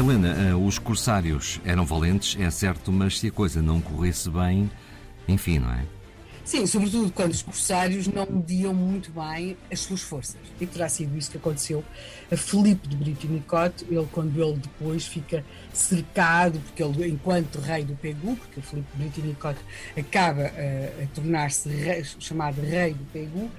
Helena, eh, os corsários eram valentes, é certo, mas se a coisa não corresse bem, enfim, não é? Sim, sobretudo quando os corsários não mediam muito bem as suas forças. E terá sido isso que aconteceu a Filipe de Brito e Nicote, ele, quando ele depois fica cercado, porque ele, enquanto rei do Pegu, porque o Filipe de Brito e Nicote acaba uh, a tornar-se chamado rei do Pegu, uh,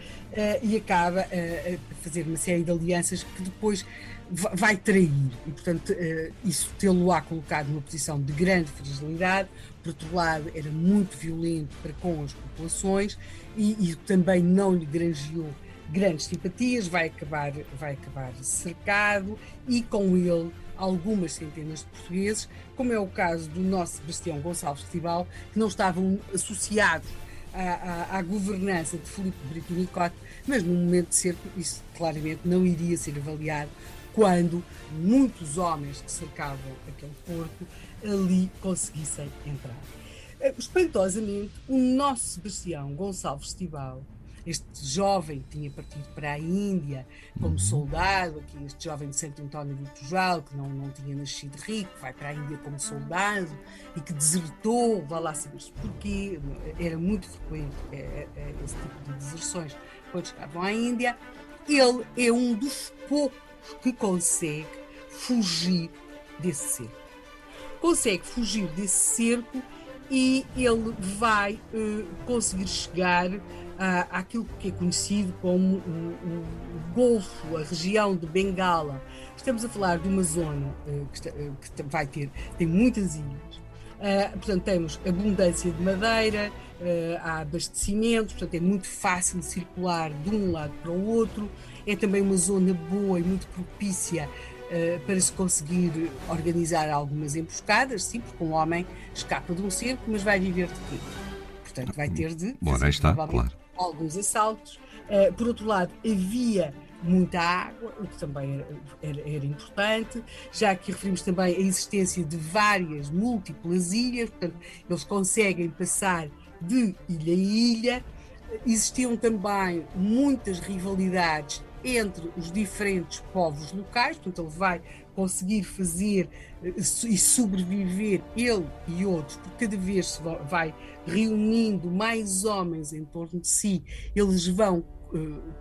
e acaba uh, a fazer uma série de alianças que depois vai trair e, portanto, eh, isso tê-lo-á colocado numa posição de grande fragilidade. Por outro lado, era muito violento para com as populações e, também não lhe granjeou grandes simpatias, vai acabar, vai acabar cercado e com ele algumas centenas de portugueses, como é o caso do nosso Sebastião Gonçalves Tibal, que não estavam associados à, à, à governança de Filipe Brito Nicote, mas no momento de cerco isso claramente não iria ser avaliado quando muitos homens que cercavam aquele porto ali conseguissem entrar. Eh, espantosamente, o nosso Sebastião Gonçalves Tibal, este jovem que tinha partido para a Índia como soldado, aqui este jovem de Santo António do Tujal, que não, não tinha nascido rico, vai para a Índia como soldado e que desertou, vá lá saber-se porquê, era muito frequente é, é, esse tipo de deserções quando chegavam à Índia. Ele é um dos poucos que consegue fugir desse cerco. Consegue fugir desse cerco e ele vai uh, conseguir chegar uh, àquilo que é conhecido como o, o, Golfo, a região de Bengala. Estamos a falar de uma zona uh, que, está, que, vai ter tem muitas ilhas. Portanto, temos abundância de madeira, há abastecimento, portanto, é muito fácil de circular de um lado para o outro é também uma zona boa e muito propícia uh, para se conseguir organizar algumas emboscadas, sim, porque um homem escapa de um cerco, mas vai viver de quê? Portanto, vai ter de Bom, fazer, está, claro. alguns assaltos. Uh, por outro lado, havia muita água, o que também era, era, era, importante, já que referimos também a existência de várias múltiplas ilhas, portanto, eles conseguem passar de ilha a ilha. Existiam também muitas rivalidades entre os diferentes povos locais, portanto, ele vai conseguir fazer eh, e sobreviver, ele e outros, porque cada vez se vai reunindo mais homens em torno de si, eles vão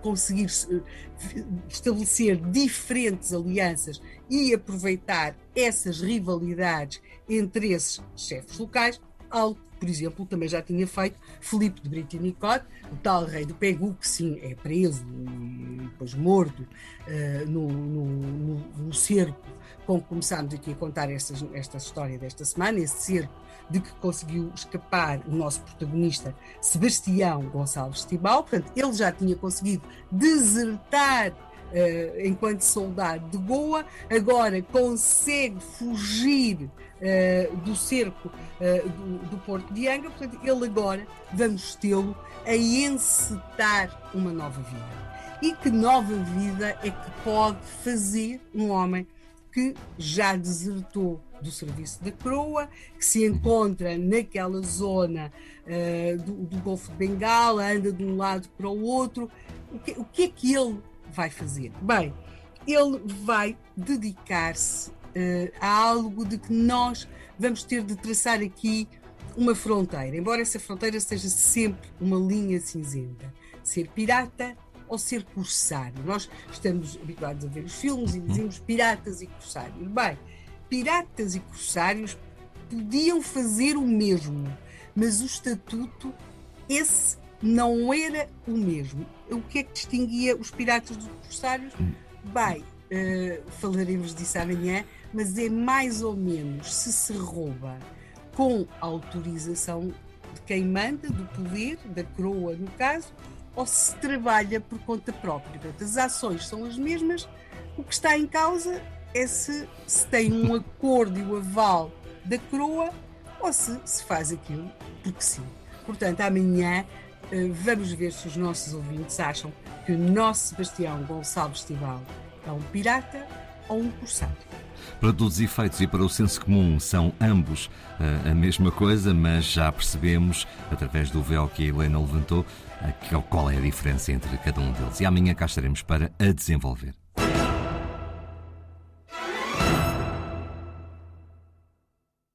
conseguir uh, estabelecer diferentes alianças e aproveitar essas rivalidades entre esses chefes locais, algo por exemplo, também já tinha feito Filipe de Brito e Nicote, o tal rei do Pegu, que sim, é preso depois morto uh, no, no, no, no, cerco, como começámos aqui a contar esta, história desta semana, esse cerco de que conseguiu escapar o nosso protagonista Sebastião Gonçalves Tibal, portanto, ele já tinha conseguido desertar Uh, enquanto soldado de Goa, agora consegue fugir uh, do cerco uh, do, do, Porto de Angra, portanto, ele agora vamos tê-lo a encetar uma nova vida. E que nova vida é que pode fazer um homem que já desertou do serviço da Croa, que se encontra naquela zona uh, do, do, Golfo de Bengala, anda de um lado para o outro. O que, o que é que ele vai fazer? Bem, ele vai dedicar-se uh, há algo de que nós vamos ter de traçar aqui uma fronteira, embora essa fronteira seja sempre uma linha cinzenta. Ser pirata ou ser corsário. Nós estamos habituados a ver os filmes e dizemos piratas e corsários. Bem, piratas e corsários podiam fazer o mesmo, mas o estatuto, esse não era o mesmo. O que é que distinguia os piratas dos corsários? Bem, uh, falaremos disso amanhã, mas é mais ou menos se se rouba com autorização de quem manda, do poder, da coroa no caso, ou se trabalha por conta própria. Portanto, as ações são as mesmas, o que está em causa é se, se tem um acordo e o aval da coroa ou se se faz aquilo porque sim. Portanto, amanhã eh, vamos ver se os nossos ouvintes acham que o nosso Sebastião Gonçalves Tibal é um pirata ou um corsário. Para todos os efeitos e para o senso comum, são ambos uh, a mesma coisa, mas já percebemos, através do véu que a Helena levantou, qual é a diferença entre cada um deles. E amanhã cá estaremos para a desenvolver.